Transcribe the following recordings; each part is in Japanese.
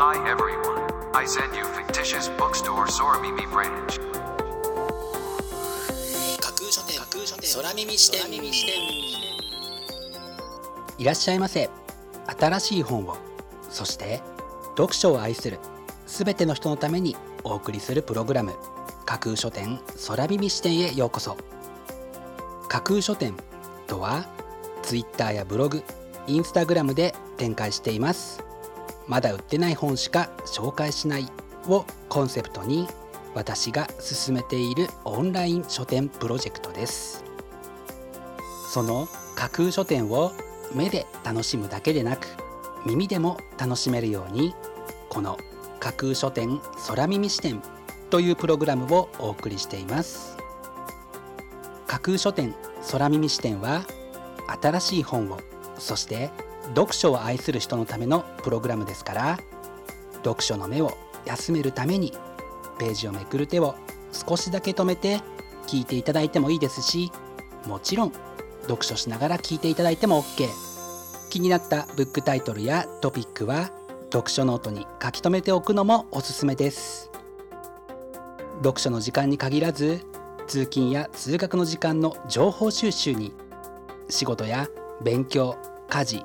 Hi everyone. I send you fictitious bookstore Soramimi branch. 架空書店架空書店空耳視点耳視点いらっしゃいませ新しい本をそして読書を愛するすべての人のためにお送りするプログラム架空書店空耳視点へようこそ架空書店とはツイッターやブログインスタグラムで展開していますまだ売ってない本しか紹介しないをコンセプトに私が進めているオンライン書店プロジェクトです。その架空書店を目で楽しむだけでなく耳でも楽しめるようにこの架空書店空耳視点というプログラムをお送りしています。架空書店空耳視点は新しい本をそして読書を愛する人のためのプログラムですから読書の目を休めるためにページをめくる手を少しだけ止めて聞いていただいてもいいですしもちろん読書しながら聞いていただいても OK 気になったブックタイトルやトピックは読書ノートに書き留めておくのもおすすめです。読書の時間に限らず通勤や通学の時間の情報収集に仕事や勉強家事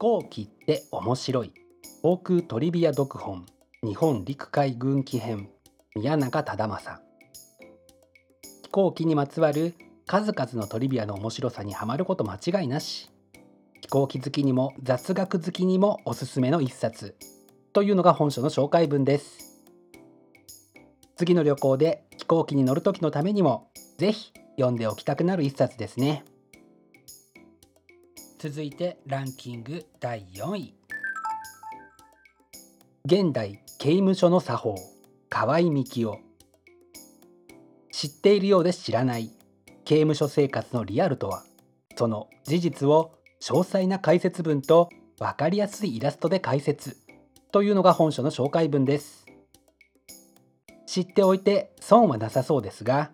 行機って面白い。航空トリビア読本。日本陸海軍機編。宮永忠正飛行機にまつわる数々のトリビアの面白さにはまること間違いなし。飛行機好きにも雑学好きにもおすすめの一冊。というのが本書の紹介文です。次の旅行で飛行機に乗る時のためにもぜひ読んでおきたくなる一冊ですね。続いてランキング第4位。現代刑務所の作法河合幹夫知っているようで知らない刑務所生活のリアルとはその事実を詳細な解説文と分かりやすいイラストで解説というのが本書の紹介文です。知っておいて損はなさそうですが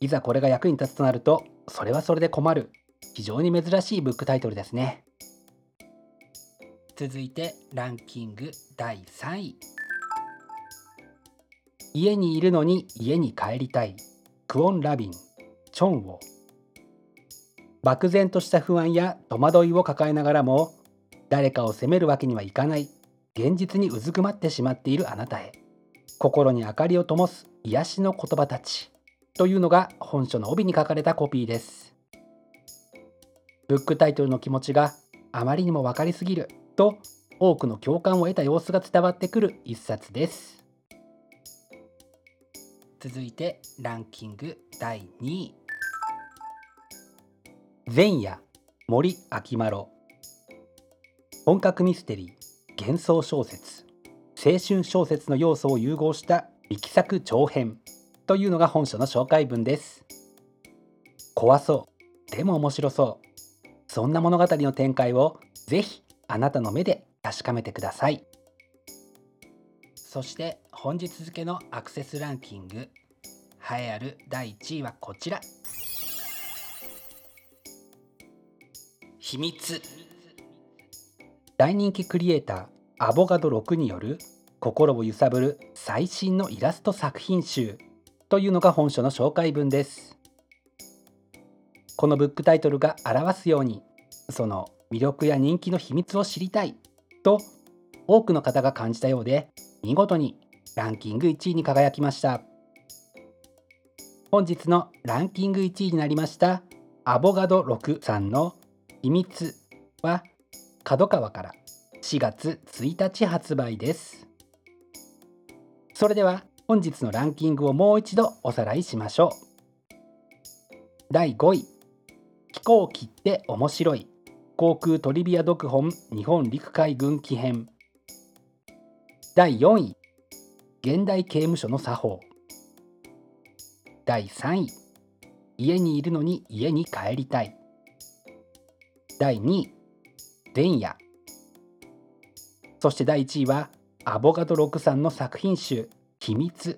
いざこれが役に立つとなるとそれはそれで困る。非常に珍しいブックタイトルですね。続いてランキング第3位。家にいるのに家に帰りたい。クオン・ラビンチョンウォ。漠然とした不安や戸惑いを抱えながらも誰かを責めるわけにはいかない。現実にうずくまってしまっているあなたへ。心に明かりを灯す癒しの言葉たち。というのが本書の帯に書かれたコピーです。ブックタイトルの気持ちがあまりにも分かりすぎると多くの共感を得た様子が伝わってくる一冊です。続いてランキング第2位前夜森秋丸本格ミステリー幻想小説青春小説の要素を融合した力作長編というのが本書の紹介文です。怖そうでも面白そう。そんな物語の展開をぜひあなたの目で確かめてください。そして本日付のアクセスランキング栄えある第1位はこちら。秘密。大人気クリエイターアボガド6による心を揺さぶる最新のイラスト作品集というのが本書の紹介文です。このブックタイトルが表すようにその魅力や人気の秘密を知りたいと多くの方が感じたようで見事にランキング1位に輝きました。本日のランキング1位になりましたアボガド6さんの秘密は角川から4月1日発売です。それでは本日のランキングをもう一度おさらいしましょう。第5位。行機って面白い。航空トリビア読本日本陸海軍記編。第4位。現代刑務所の作法。第3位。家にいるのに家に帰りたい。第2位。前夜。そして第1位はアボガド6さんの作品集「秘密」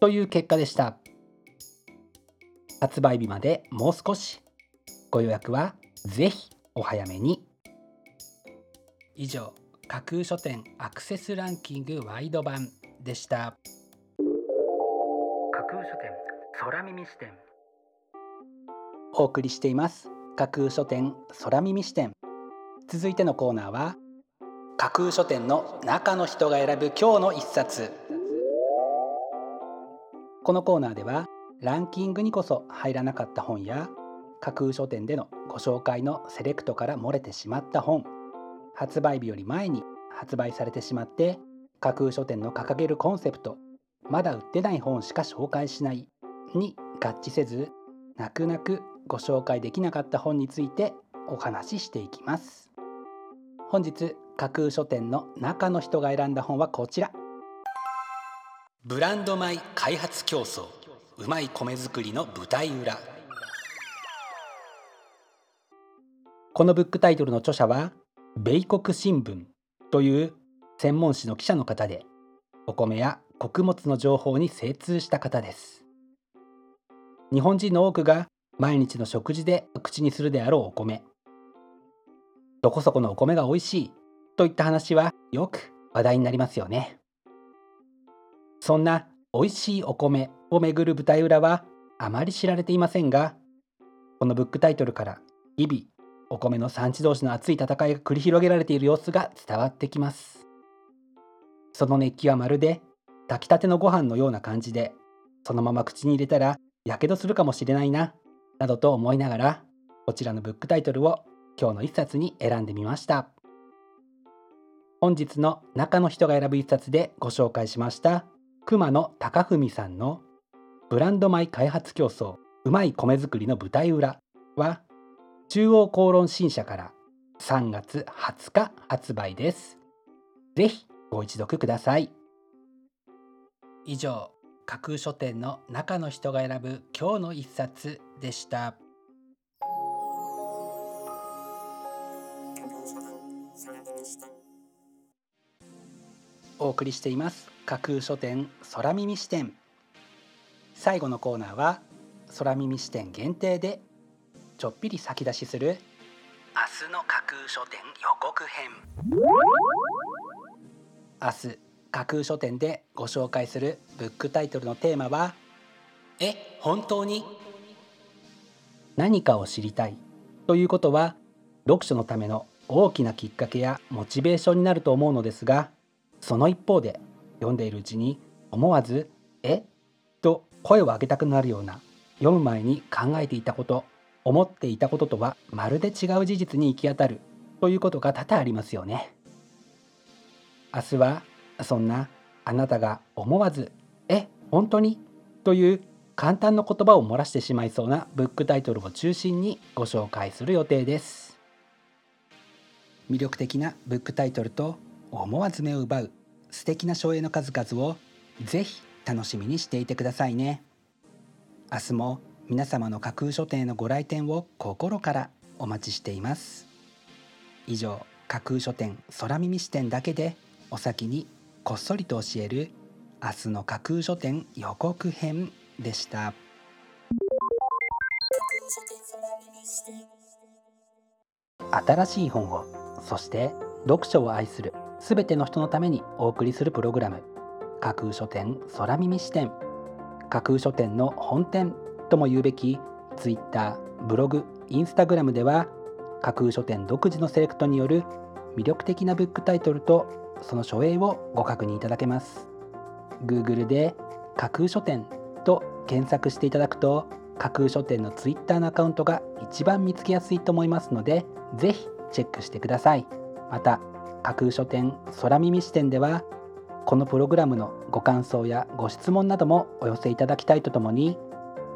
という結果でした。発売日までもう少し。ご予約はぜひお早めに。以上架空書店アクセスランキングワイド版でした。架空書店空耳視点。お送りしています。架空書店空耳視点。続いてのコーナーは架空書店の中の人が選ぶ今日の一冊。このコーナーではランキングにこそ入らなかった本や架空書店でのご紹介のセレクトから漏れてしまった本。発売日より前に発売されてしまって架空書店の掲げるコンセプトまだ売ってない本しか紹介しないに合致せず泣く泣くご紹介できなかった本についてお話ししていきます。本日架空書店の中の人が選んだ本はこちら。ブランド米開発競争。うまい米作りの舞台裏。このブックタイトルの著者は米国新聞という専門誌の記者の方でお米や穀物の情報に精通した方です。日本人の多くが毎日の食事で口にするであろうお米。どこそこのお米が美味しいといった話はよく話題になりますよね。そんな美味しいお米をめぐる舞台裏はあまり知られていませんがこのブックタイトルから日々お米の産地同士の熱い戦いが繰り広げられている様子が伝わってきます。その熱気はまるで炊きたてのご飯のような感じでそのまま口に入れたらやけどするかもしれないななどと思いながらこちらのブックタイトルを今日の一冊に選んでみました。本日の中の人が選ぶ一冊でご紹介しました熊野貴文さんのブランド米開発競争うまい米作りの舞台裏は中央公論新社から3月20日発売です。ぜひご一読ください。以上架空書店の中の人が選ぶ今日の一冊でした。お送りしています。架空書店空耳視点。最後のコーナーは空耳視点限定でちょっぴり先出しする。明日の架空書店予告編。明日架空書店でご紹介するブックタイトルのテーマはえ本当に？何かを知りたい。ということは読書のための大きなきっかけやモチベーションになると思うのですがその一方で読んでいるうちに思わず「え？と声を上げたくなるような読む前に考えていたこと思っていたこととはまるで違う事実に行き当たるということが多々ありますよね。明日はそんなあなたが思わず「え本当に?」という簡単な言葉を漏らしてしまいそうなブックタイトルを中心にご紹介する予定です。魅力的なブックタイトルと思わず目を奪う素敵な書影の数々をぜひ楽しみにしていてくださいね明日も皆様の架空書店へのご来店を心からお待ちしています。以上架空書店空耳視点だけでお先にこっそりと教える明日の架空書店予告編でした。新しい本をそして読書を愛するすべての人のためにお送りするプログラム架空書店空耳視点。架空書店の本店。とも言うべき Twitter ブログインスタグラムでは架空書店独自のセレクトによる魅力的なブックタイトルとその書影をご確認いただけます。Google で架空書店と検索していただくと架空書店の Twitter のアカウントが一番見つけやすいと思いますのでぜひチェックしてください。また架空書店空耳視点ではこのプログラムのご感想やご質問などもお寄せいただきたいとともに